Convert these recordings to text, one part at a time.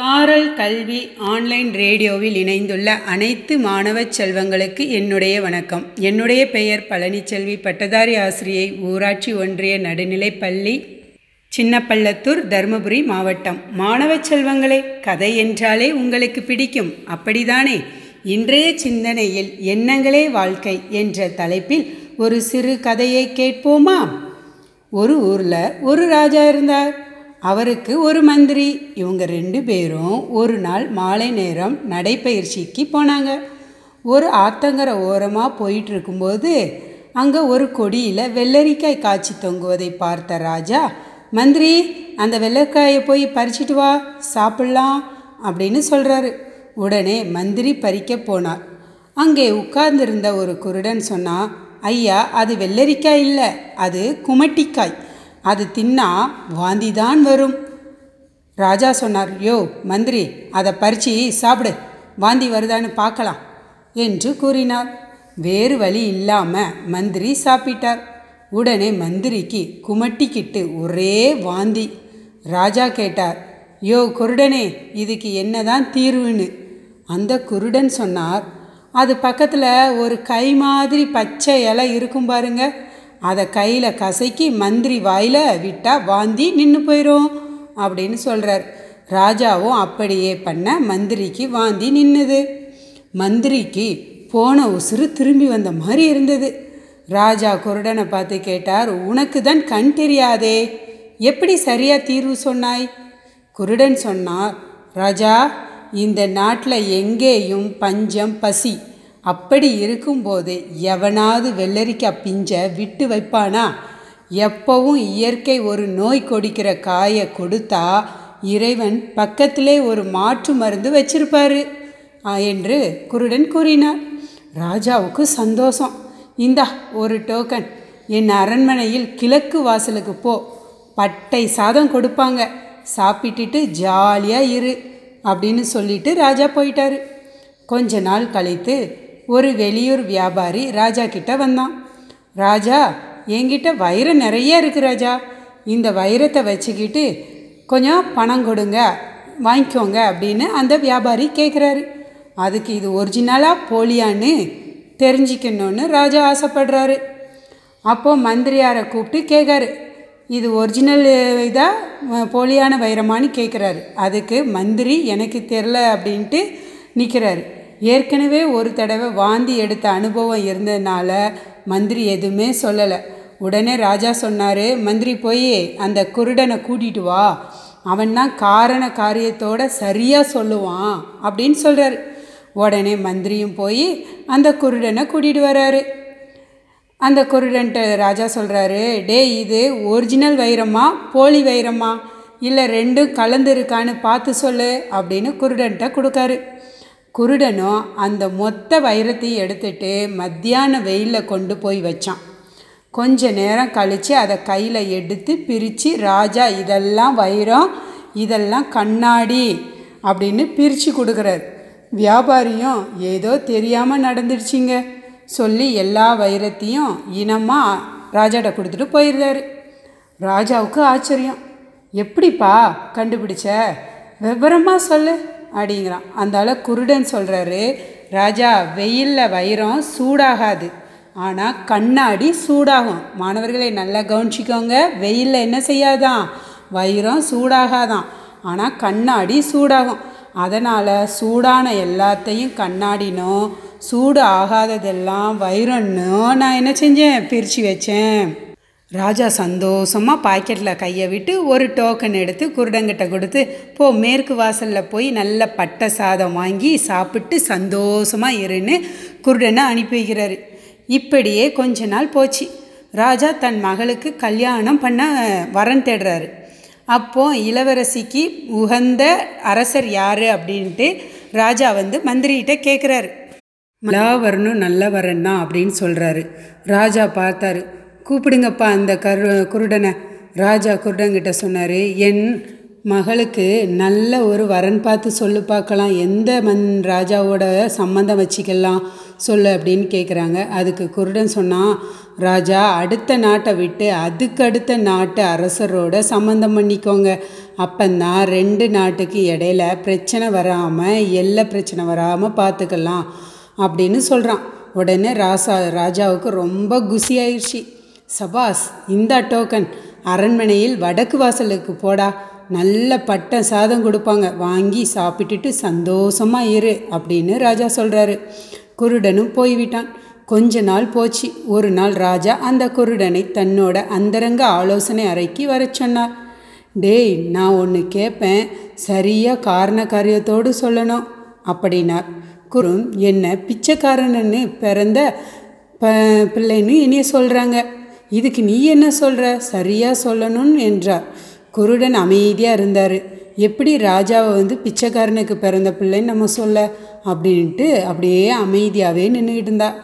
சாரல் கல்வி ஆன்லைன் ரேடியோவில் இணைந்துள்ள அனைத்து மாணவ செல்வங்களுக்கு என்னுடைய வணக்கம். என்னுடைய பெயர் பழனிச்செல்வி பட்டதாரி ஆசிரியை ஊராட்சி ஒன்றிய நடுநிலைப்பள்ளி சின்னப்பள்ளத்தூர் தருமபுரி மாவட்டம். மாணவ செல்வங்களே கதை என்றாலே உங்களுக்கு பிடிக்கும். அப்படிதானே? இன்றைய சிந்தனையில் எண்ணங்களே வாழ்க்கை என்ற தலைப்பில் ஒரு சிறு கதையை கேட்போமா? ஒரு ஊரில் ஒரு ராஜா இருந்தார். அவருக்கு ஒரு மந்திரி. இவங்க ரெண்டு பேரும் ஒரு நாள் மாலை நேரம் நடைப்பயிற்சிக்கு போனாங்க. ஒரு ஆத்தங்கரை ஓரமாக போயிட்டு இருக்கும்போது அங்கே ஒரு கொடியில் வெள்ளரிக்காய் காய்ச்சி தொங்குவதை பார்த்த ராஜா மந்திரி அந்த வெள்ளரிக்காயை போய் பறிச்சிட்டு வா சாப்பிட்லாம் அப்படின்னு சொல்கிறாரு உடனே மந்திரி பறிக்க போனார். அங்கே உட்கார்ந்திருந்த ஒரு குருடன் சொன்னா ஐயா அது வெள்ளரிக்காய் இல்லை அது குமட்டிக்காய். அது தின்னா வாந்தி தான் வரும். ராஜா சொன்னார் யோ மந்திரி அதை பறிச்சு சாப்பிடு வாந்தி வருதான்னு பார்க்கலாம் என்று கூறினார். வேறு வழி இல்லாமல் மந்திரி சாப்பிட்டார். உடனே மந்திரிக்கு குமட்டிக்கிட்டு ஒரே வாந்தி. ராஜா கேட்டார் யோ குருடனே இதுக்கு என்னதான் தீர்வுன்னு? அந்த குருடன் சொன்னார் அது பக்கத்தில் ஒரு கை மாதிரி பச்சை இலை இருக்கும் பாருங்கள் அதை கையில் கசக்கி மந்திரி வாயில் விட்டால் வாந்தி நின்று போயிடும் அப்படின்னு சொல்கிறார் ராஜாவும் அப்படியே பண்ண மந்திரிக்கு வாந்தி நின்றுது மந்திரிக்கு போன உசுறு திரும்பி வந்த மாதிரி இருந்தது. ராஜா குருடனை பார்த்து கேட்டார் உனக்கு தான் கண் தெரியாதே. எப்படி சரியாக தீர்வு சொன்னாய்? குருடன் சொன்னார் ராஜா இந்த நாட்டில் எங்கேயும் பஞ்சம் பசி அப்படி இருக்கும்போது எவனாவது வெள்ளரிக்காய் பிஞ்ச விட்டு வைப்பானா? எப்பவும் இயற்கை ஒரு நோய் கொடிக்கிற காயை கொடுத்தா இறைவன் பக்கத்திலே ஒரு மாற்று மருந்து வச்சிருப்பாரு என்று குருடன் கூறினார். ராஜாவுக்கு சந்தோஷம். இந்தா ஒரு டோக்கன் என் அரண்மனையில் கிழக்கு வாசலுக்கு போ. பட்டை சாதம் கொடுப்பாங்க. சாப்பிட்டுட்டு ஜாலியாக இரு அப்படின்னு சொல்லிட்டு ராஜா போயிட்டாரு. கொஞ்ச நாள் கழித்து ஒரு வெளியூர் வியாபாரி ராஜா கிட்ட வந்தான். ராஜா என்கிட்ட வைரம் நிறைய இருக்கு ராஜா. இந்த வைரத்தை வச்சுக்கிட்டு கொஞ்சம் பணம் கொடுங்க வாங்கிக்கோங்க அப்படின்னு அந்த வியாபாரி கேட்குறாரு அதுக்கு இது ஒரிஜினலாக போலியான்னு தெரிஞ்சிக்கணும்னு ராஜா ஆசைப்படுறாரு. அப்போது மந்திரியாரை கூப்பிட்டு கேட்காரு இது ஒரிஜினல் இதாக போலியான வைரமானு கேட்குறாரு அதுக்கு மந்திரி எனக்கு தெரில அப்படின்ட்டு நிற்கிறாரு ஏற்கனவே ஒரு தடவை வாந்தி எடுத்த அனுபவம் இருந்ததுனால மந்திரி எதுவுமே சொல்லலை. உடனே ராஜா சொன்னார் மந்திரி போய் அந்த குருடனை கூட்டிகிட்டு வா. அவன் தான் காரண காரியத்தோட சரியாக சொல்லுவான் அப்படின்னு சொல்கிறாரு உடனே மந்திரியும் போய் அந்த குருடனை கூட்டிகிட்டு வர்றாரு அந்த குருடன்ட்ட ராஜா சொல்கிறாரு டே இது ஒரிஜினல் வைரமா போலி வைரமா? இல்லை ரெண்டும் கலந்து இருக்கான்னு பார்த்து சொல்லு அப்படின்னு குருடன்ட்ட கொடுக்காரு. குருடனும் அந்த மொத்த வைரத்தையும் எடுத்துட்டு மத்தியான வெயிலில் கொண்டு போய் வச்சான். கொஞ்ச நேரம் கழித்து அதை கையில் எடுத்து பிரித்து ராஜா இதெல்லாம் வைரம் இதெல்லாம் கண்ணாடி அப்படின்னு பிரித்து கொடுக்குறாரு. வியாபாரியும் ஏதோ தெரியாமல் நடந்துடுச்சிங்க சொல்லி எல்லா வைரத்தையும் இனமாக ராஜாட்ட கொடுத்துட்டு போயிருந்தார் ராஜாவுக்கு ஆச்சரியம். எப்படிப்பா கண்டுபிடிச்ச? விவரமாக சொல்லு. அப்படிங்கிறான். அந்தால குருடன் சொல்கிறாரு ராஜா வெயிலில் வைரம் சூடாகாது. ஆனால் கண்ணாடி சூடாகும். மாணவர்களை நல்லா கவனிச்சிக்கோங்க. வெயிலில் என்ன செய்யாதான்? வைரம் சூடாகாதான். ஆனால் கண்ணாடி சூடாகும். அதனால் சூடான எல்லாத்தையும் கண்ணாடினும் சூடு ஆகாததெல்லாம் வைரம்னோ நான் என்ன செஞ்சேன்? பிரித்து வச்சேன். ராஜா சந்தோஷமாக பாக்கெட்டில் கையை விட்டு ஒரு டோக்கன் எடுத்து குருடங்கிட்ட கொடுத்து போ மேற்கு வாசலில் போய் நல்ல பட்டை சாதம் வாங்கி சாப்பிட்டு சந்தோஷமாக இருன்னு குருடனை அனுப்பி வைக்கிறாரு. இப்படியே கொஞ்ச நாள் போச்சு. ராஜா தன் மகளுக்கு கல்யாணம் பண்ண வரன் தேடுறாரு. அப்போது இளவரசிக்கு உகந்த அரசர் யார் அப்படின்ட்டு ராஜா வந்து மந்திரிகிட்ட கேட்குறாரு நல்லா வரணும் நல்ல வரன் தான் அப்படின்னு சொல்கிறாரு ராஜா பார்த்தாரு. கூப்பிடுங்கப்பா அந்த கரு குருடனை. ராஜா குருடங்கிட்ட சொன்னார் என் மகளுக்கு நல்ல ஒரு வரன் பார்த்து சொல்லு பார்க்கலாம். எந்த மன் ராஜாவோட சம்மந்தம் வச்சுக்கலாம் சொல்லு அப்படின்னு கேட்குறாங்க அதுக்கு குருடன் சொன்னான் ராஜா அடுத்த நாட்டை விட்டு அதுக்கு அடுத்த நாட்டு அரசரோட சம்மந்தம் பண்ணிக்கோங்க. அப்பந்தான் ரெண்டு நாட்டுக்கு இடையில பிரச்சனை வராமல் எல்லை பிரச்சனை வராமல் பார்த்துக்கலாம் அப்படின்னு சொல்கிறான் உடனே ராசா ராஜாவுக்கு ரொம்ப குசி ஆயிடுச்சு சபாஸ் இந்த டோக்கன். அரண்மனையில் வடக்கு வாசலுக்கு போடா. நல்ல பட்டம் சாதம் கொடுப்பாங்க. வாங்கி சாப்பிட்டுட்டு சந்தோஷமாக இரு அப்படின்னு ராஜா சொல்கிறாரு குருடனும் போய்விட்டான். கொஞ்ச நாள் போச்சு. ஒரு நாள் ராஜா அந்த குருடனை தன்னோட அந்தரங்க ஆலோசனை அறைக்கு வர சொன்னார். டேய் நான் ஒன்று கேட்பேன் சரியாக காரண காரியத்தோடு சொல்லணும் அப்படின்னார். குரு என்ன பிச்சைக்காரனன்னு பிறந்த ப பிள்ளைன்னு இனிய சொல்கிறாங்க இதுக்கு நீ என்ன சொல்கிற சரியாக சொல்லணும்னு என்றார். குருடன் அமைதியாக இருந்தார். எப்படி ராஜாவை வந்து பிச்சைக்காரனுக்கு பிறந்த பிள்ளைன்னு நம்ம சொல்ல? அப்படின்ட்டு அப்படியே அமைதியாகவே நின்றுக்கிட்டு இருந்தா.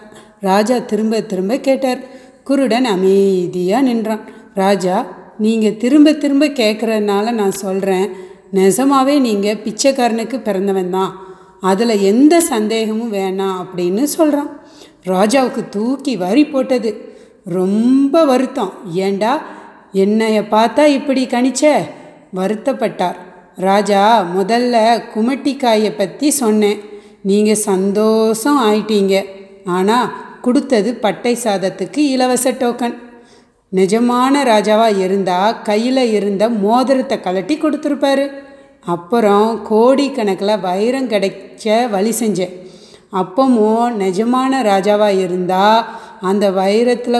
ராஜா திரும்ப திரும்ப கேட்டார். குருடன் அமைதியாக நின்றான். ராஜா நீங்கள் திரும்ப திரும்ப கேட்குறதுனால நான் சொல்கிறேன் நிஜமாகவே நீங்கள் பிச்சைக்காரனுக்கு பிறந்தவன் தான். அதில் எந்த சந்தேகமும் வேணாம் அப்படின்னு சொல்கிறான் ராஜாவுக்கு தூக்கி வரி போட்டது. ரொம்ப வருத்தம். ஏண்டா? என்னைய பார்த்தா இப்படி கணிச்ச? வருத்தப்பட்டார். ராஜா முதல்ல குமட்டிக்காயை பற்றி சொன்னேன். நீங்கள் சந்தோஷம் ஆயிட்டீங்க. ஆனால் கொடுத்தது பட்டை சாதத்துக்கு இலவச டோக்கன் நிஜமான ராஜாவாக இருந்தால் கையில் இருந்த மோதிரத்தை கலட்டி கொடுத்துருப்பாரு. அப்புறம் கோடிக்கணக்கில் வைரம் கிடைச்ச வழி செஞ்சேன். அப்பமும் நிஜமான ராஜாவாக இருந்தால் அந்த வைரத்தில்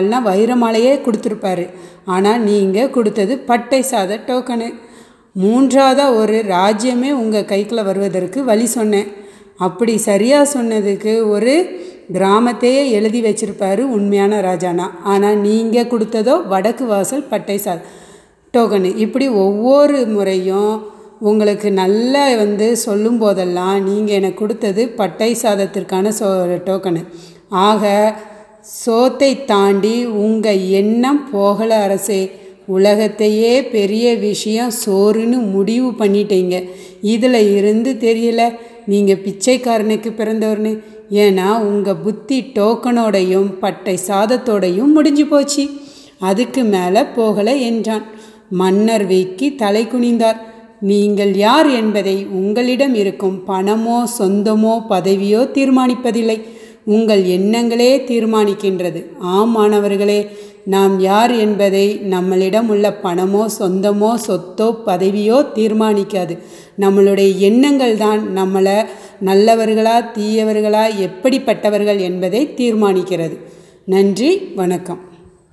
எல்லாம் வைரமாலையே கொடுத்துருப்பாரு. ஆனால் நீங்கள் கொடுத்தது பட்டை சாத டோக்கனு. மூன்றாவதாக ஒரு ராஜ்யமே உங்கள் கைக்குள்ளே வருவதற்கு வழி சொன்னேன். அப்படி சரியாக சொன்னதுக்கு ஒரு கிராமத்தையே எழுதி வச்சிருப்பாரு உண்மையான ராஜானா. ஆனால் நீங்கள் கொடுத்ததோ வடக்கு வாசல் பட்டை சா டோக்கனு. இப்படி ஒவ்வொரு முறையும் உங்களுக்கு நல்லா வந்து சொல்லும் போதெல்லாம் நீங்கள் எனக்கு கொடுத்தது பட்டை சாதத்திற்கான சோ டோக்கனு. ஆக சோத்தை தாண்டி உங்கள் எண்ணம் போகலை அரசே. உலகத்தையே பெரிய விஷயம் சோறுன்னு முடிவு பண்ணிட்டீங்க. இதில் இருந்து தெரியல நீங்கள் பிச்சைக்காரனுக்கு பிறந்தவர்னு. ஏன்னா உங்கள் புத்தி டோக்கனோடையும் பட்டை சாதத்தோடையும் முடிஞ்சு போச்சு. அதுக்கு மேலே போகலை என்றான். மன்னர் வீக்கி தலை குனிந்தார். நீங்கள் யார் என்பதை உங்களிடம் இருக்கும் பணமோ சொந்தமோ பதவியோ தீர்மானிப்பதில்லை. உங்கள் எண்ணங்களே தீர்மானிக்கின்றது. ஆம் மாணவர்களே நாம் யார் என்பதை நம்மளிடம் உள்ள பணமோ சொந்தமோ சொத்தோ பதவியோ தீர்மானிக்காது. நம்மளுடைய எண்ணங்கள் தான் நம்மளை நல்லவர்களா தீயவர்களா எப்படிப்பட்டவர்கள் என்பதை தீர்மானிக்கிறது. நன்றி வணக்கம்.